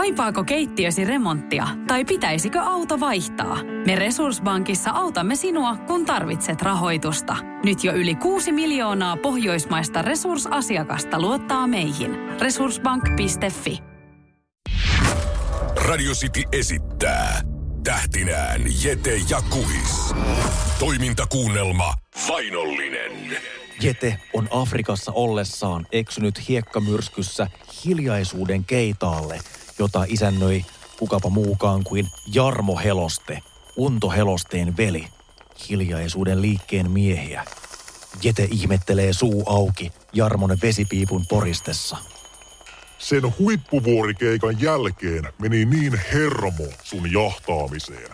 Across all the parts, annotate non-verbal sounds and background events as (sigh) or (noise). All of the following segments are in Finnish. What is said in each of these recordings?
Kaipaako keittiösi remonttia tai pitäisikö auto vaihtaa? Me Resurssbankissa autamme sinua, kun tarvitset rahoitusta. Nyt jo yli 6 miljoonaa pohjoismaista resursasiakasta luottaa meihin. Resurssbank.fi Radio City esittää tähtinään Jete ja Kuhis. Toimintakuunnelma Vainollinen. Jete on Afrikassa ollessaan eksynyt hiekkamyrskyssä hiljaisuuden keitaalle, jota isännöi kukapa muukaan kuin Jarmo Heloste, Unto Helosteen veli, hiljaisuuden liikkeen miehiä. Jete ihmettelee suu auki Jarmon vesipiipun poristessa. Sen huippuvuorikeikan jälkeen meni niin hermo sun jahtaamiseen,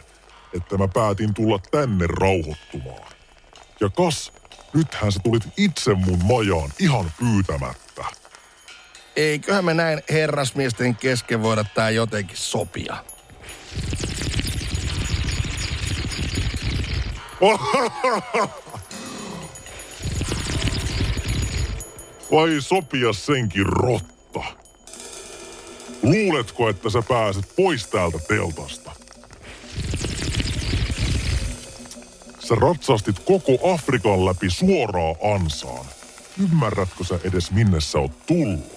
että mä päätin tulla tänne rauhoittumaan. Ja kas, nythän sä tulit itse mun majaan ihan pyytämättä. Eiköhän me näin herrasmiesten kesken voida tää jotenkin sopia. (laughs) Vai sopia senkin rotta? Luuletko, että sä pääset pois täältä teltasta? Sä ratsastit koko Afrikan läpi suoraa ansaan. Ymmärrätkö sä edes minne sä oot tullut?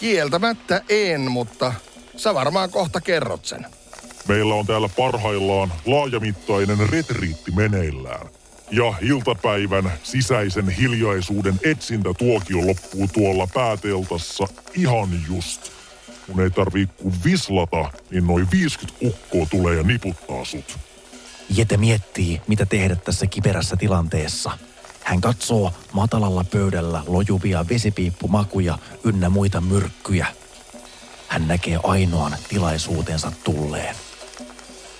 Kieltämättä en, mutta sä varmaan kohta kerrot sen. Meillä on täällä parhaillaan laajamittainen retriitti meneillään. Ja iltapäivän sisäisen hiljaisuuden etsintätuokio loppuu tuolla pääteltassa ihan just. Mun ei tarvii kuin vislata, niin noin 50 ukkoa tulee ja niputtaa sut. Jete miettii, mitä tehdä tässä kiperässä tilanteessa. Hän katsoo matalalla pöydällä lojuvia vesipiippumakuja ynnä muita myrkkyjä. Hän näkee ainoan tilaisuutensa tulleen.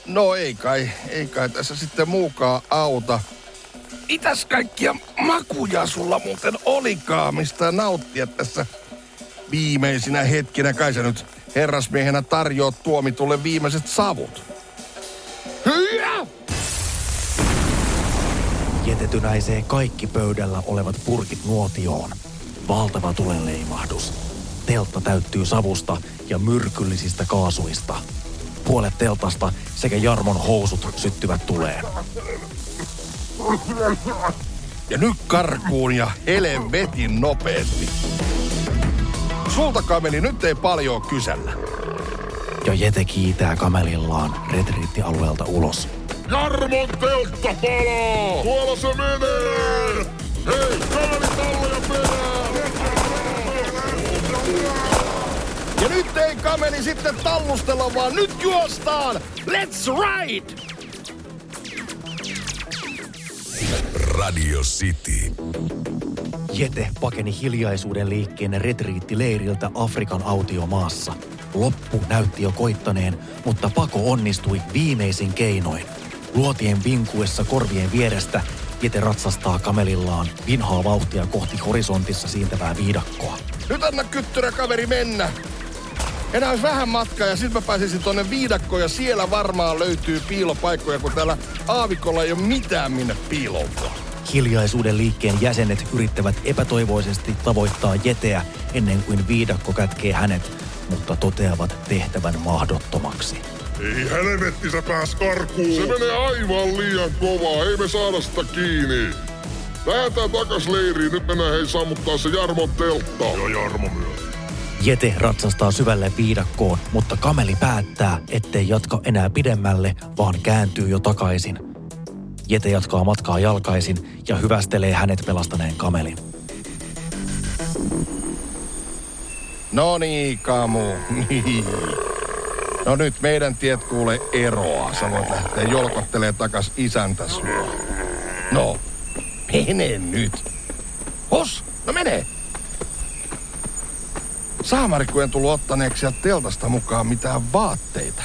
No ei kai, ei kai tässä sitten muukaan auta. Mitäs kaikkia makuja sulla muuten olikaan, mistä nauttia tässä viimeisinä hetkinä? Kai sä nyt herrasmiehenä tarjoat tuomitulle viimeiset savut. Tynäisee kaikki pöydällä olevat purkit nuotioon. Valtava tulenleimahdus. Teltta täyttyy savusta ja myrkyllisistä kaasuista. Puolet teltasta sekä Jarmon housut syttyvät tuleen. Ja nyt karkuun ja helvetin nopeasti. Sulta kameli nyt ei paljon kysellä. Ja Jete kiitää kamelillaan retriittialueelta ulos. Jarmon teltta palaa! Tuolla se menee! Hei, kamelitalleja perään! Ja nyt ei kameli sitten tallustella, vaan nyt juostaan! Let's ride! Radio City. Jete pakeni hiljaisuuden liikkeen retriittileiriltä Afrikan autiomaassa. Loppu näytti jo koittaneen, mutta pako onnistui viimeisin keinoin. Luotien vinkuessa korvien vierestä Jete ratsastaa kamelillaan vinhaa vauhtia kohti horisontissa siirtävää viidakkoa. Nyt anna kyttyrä kaveri mennä. Enää olisi vähän matkaa ja sitten mä pääsisin tonne viidakkoon ja siellä varmaan löytyy piilopaikkoja, kun täällä aavikolla ei ole mitään minne piiloutua. Hiljaisuuden liikkeen jäsenet yrittävät epätoivoisesti tavoittaa Jeteä ennen kuin viidakko kätkee hänet, mutta toteavat tehtävän mahdottomaksi. Ei helvetti sä pääs karkuun! Se menee aivan liian kovaa, ei me saada sitä kiinni. Lähetään takas leiriin, nyt mennään hei sammuttaa se Jarmon teltta. Joo, Jarmo myös. Jete ratsastaa syvälle viidakkoon, mutta kameli päättää, ettei jatka enää pidemmälle, vaan kääntyy jo takaisin. Jete jatkaa matkaa jalkaisin ja hyvästelee hänet pelastaneen kamelin. No niin, Kamu. (laughs) Niin. No nyt meidän tiet kuule eroa. Sä voit lähteä jolkottelee takas isäntäs luo. No, mene nyt. Hos, no mene. Saamari, en tullut ottaneeksi sieltä teltasta mukaan mitään vaatteita.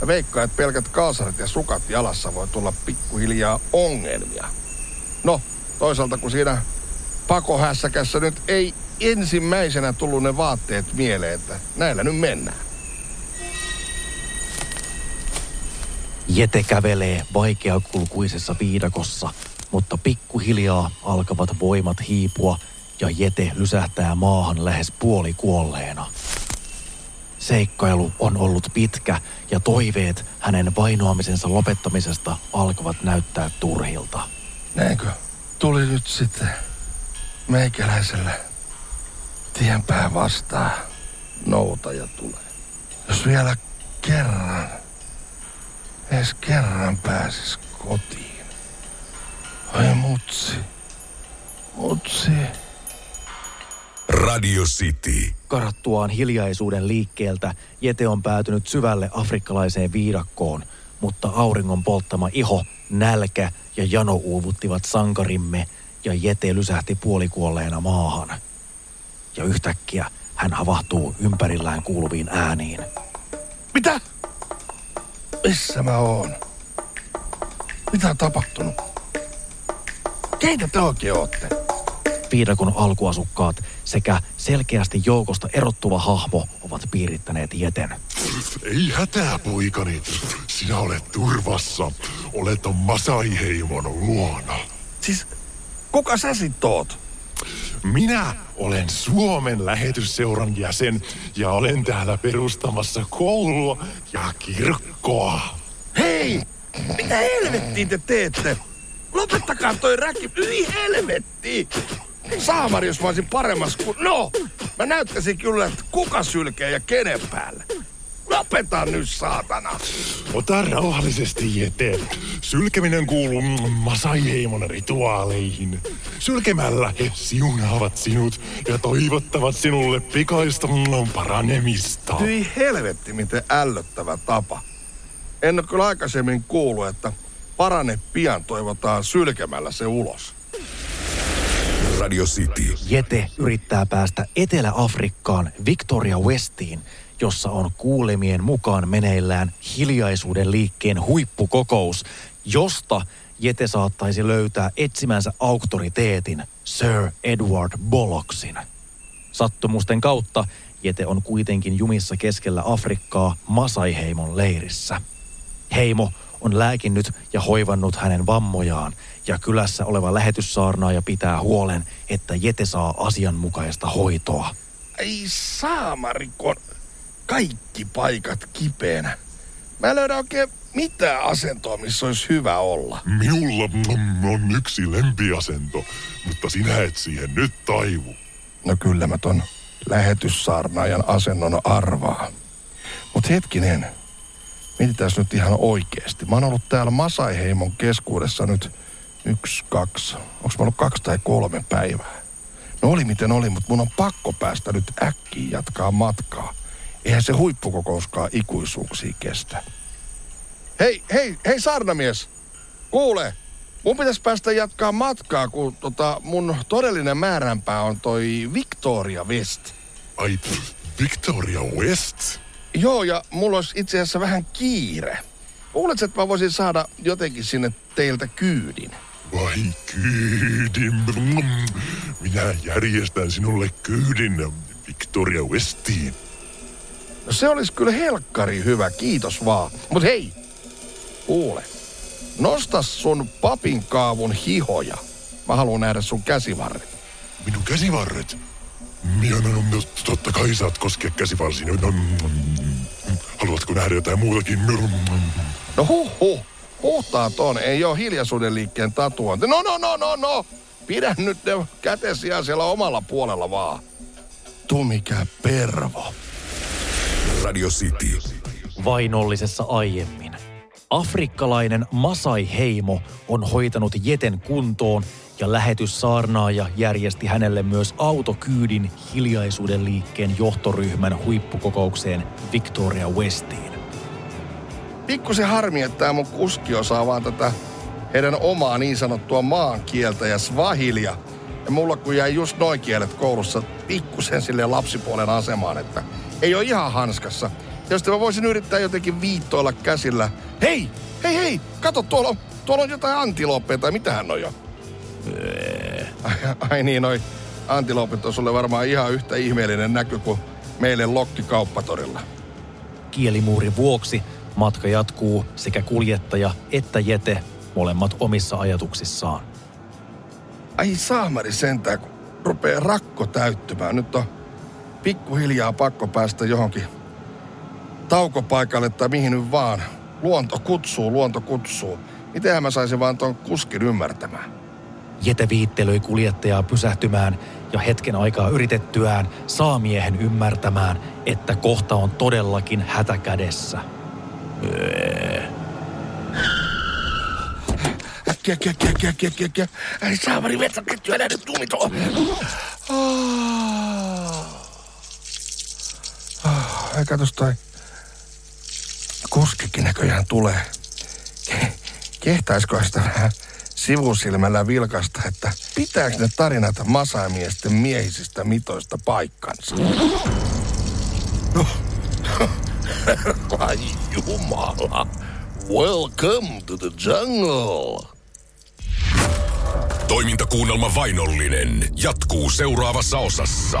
Mä veikkaan, että pelkät kaasarit ja sukat jalassa voi tulla pikkuhiljaa ongelmia. No, toisaalta kun siinä pakohässäkässä nyt ei ensimmäisenä tullut ne vaatteet mieleen, että näillä nyt mennään. Jete kävelee vaikeakulkuisessa viidakossa, mutta pikkuhiljaa alkavat voimat hiipua ja Jete lysähtää maahan lähes puolikuolleena. Seikkailu on ollut pitkä ja toiveet hänen vainoamisensa lopettamisesta alkavat näyttää turhilta. Näinkö? Tuli nyt sitten meikäläiselle tienpää vastaan noutaja tulee. Jos vielä kerran, edes kerran pääsis kotiin. Oi mutsi, mutsi. Radio City. Karattuaan hiljaisuuden liikkeeltä Jete on päätynyt syvälle afrikkalaiseen viidakkoon, mutta auringon polttama iho, nälkä ja jano uuvuttivat sankarimme ja Jete lysähti puolikuolleena maahan. Ja yhtäkkiä hän havahtuu ympärillään kuuluviin ääniin. Mitä? Missä mä oon? Mitä on tapahtunut? Keitä te oikein ootte? Viidakon alkuasukkaat sekä selkeästi joukosta erottuva hahmo ovat piirittäneet Jeten. Ei hätää, poikani. Sinä olet turvassa. Olet on Masai-heimon luona. Siis, kuka sä sit oot? Minä olen Suomen lähetysseuran jäsen ja olen täällä perustamassa koulua ja kirkkoa. Hei! Mitä helvettiin te teette? Lopettakaa toi räki. Yli helvettiin! Saamari, jos mä olisin paremmassa kuin... No! Mä näyttäisin kyllä, että kuka sylkee ja kenen päälle. Lopeta nyt, saatana! Ota rauhallisesti, Jete. Sylkeminen kuuluu Masai-heimon rituaaleihin. Sylkemällä he siunaavat sinut ja toivottavat sinulle pikaista paranemista. Hyi helvetti, miten ällöttävä tapa. En ole kyllä aikaisemmin kuullut, että parane pian toivotaan sylkemällä se ulos. Radio City. Jete yrittää päästä Etelä-Afrikkaan Victoria Westiin, jossa on kuulemien mukaan meneillään hiljaisuuden liikkeen huippukokous, josta Jete saattaisi löytää etsimänsä auktoriteetin Sir Edward Bollocksin. Sattumusten kautta Jete on kuitenkin jumissa keskellä Afrikkaa Masai-heimon leirissä. Heimo on lääkinnyt ja hoivannut hänen vammojaan, ja kylässä oleva lähetyssaarnaaja pitää huolen, että Jete saa asianmukaista hoitoa. Ei saamarikon kaikki paikat kipeänä. Mä en löydä oikein mitään asentoa, missä olisi hyvä olla. Minulla on yksi lempiasento, mutta sinä et siihen nyt taivu. No kyllä mä ton lähetyssaarnaajan asennon arvaa. Mut hetkinen, mietitään nyt ihan oikeesti. Mä oon ollut täällä Masai-heimon keskuudessa nyt yksi, kaksi, onks mä ollut kaksi tai kolme päivää. No oli miten oli, mutta mun on pakko päästä nyt äkkiä jatkaa matkaa. Eihän se huippukokouskaan ikuisuuksia kestä. Hei, hei, hei saarnamies! Kuule, mun pitäisi päästä jatkaa matkaa, kun tota, mun todellinen määränpää on toi Victoria West. Ai, Victoria West? Joo, ja mulla olisi itse asiassa vähän kiire. Luuletko, että mä voisin saada jotenkin sinne teiltä kyydin? Vai kyydin? Minä järjestän sinulle kyydin Victoria Westiin. No se olisi kyllä helkkari hyvä, kiitos vaan. Mut hei, kuule. Nosta sun papin kaavun hihoja. Mä haluan nähdä sun käsivarret. Minun käsivarret? Minä, no, no, totta kai saat koskea käsivarsiin. No, haluatko nähdä jotain muutakin? No huh huh. Puhtaat on, ei ole hiljaisuuden liikkeen tatuointi. No no no no no. Pidä nyt ne kätesiä siellä omalla puolella vaan. Tu mikä pervo. Radio City. Vainollisessa aiemmin. Afrikkalainen Masai-heimo on hoitanut Jeten kuntoon ja lähetyssaarnaaja järjesti hänelle myös autokyydin hiljaisuuden liikkeen johtoryhmän huippukokoukseen Victoria Westiin. Pikkusen harmi, että tämä mun kuski osaa vaan tätä heidän omaa niin sanottua maankieltä ja svahilia. Ja mulla kun jäi just noin kielet koulussa pikkusen sille lapsipuolen asemaan, että ei ole ihan hanskassa. Jos mä voisin yrittää jotenkin viittoilla käsillä. Hei, hei, hei, kato, tuolla on, tuolla on jotain antilooppeja tai mitähän on jo. Ai, ai niin, noi antiloopit on sulle varmaan ihan yhtä ihmeellinen näky kuin meille Lokki kauppatorilla. Kielimuurin vuoksi matka jatkuu sekä kuljettaja että Jete molemmat omissa ajatuksissaan. Ai saamari sentään, kun rupeaa rakko täyttymään. Nyt on pikkuhiljaa pakko päästä johonkin taukopaikalle tai mihin nyt vaan. Luonto kutsuu, luonto kutsuu. Mitenhän mä saisin vaan ton kuskin ymmärtämään? Jete viittelöi kuljettajaa pysähtymään ja hetken aikaa yritettyään saa miehen ymmärtämään, että kohta on todellakin hätä kädessä. Äkkiä, äkkiä, äkkiä, äkkiä, äkkiä, äkkiä, saamari metsäketju, älä nyt tumito. Ai katos toi. Kuskikin näköjään tulee. Ke- Kehtaisko sitä vähän sivusilmällä vilkasta, että pitääkö ne tarinat masaamiesten miehisistä mitoista paikkansa? No. (laughs) Ai jumala. Welcome to the jungle. Toimintakuunnelma Vainollinen jatkuu seuraavassa osassa.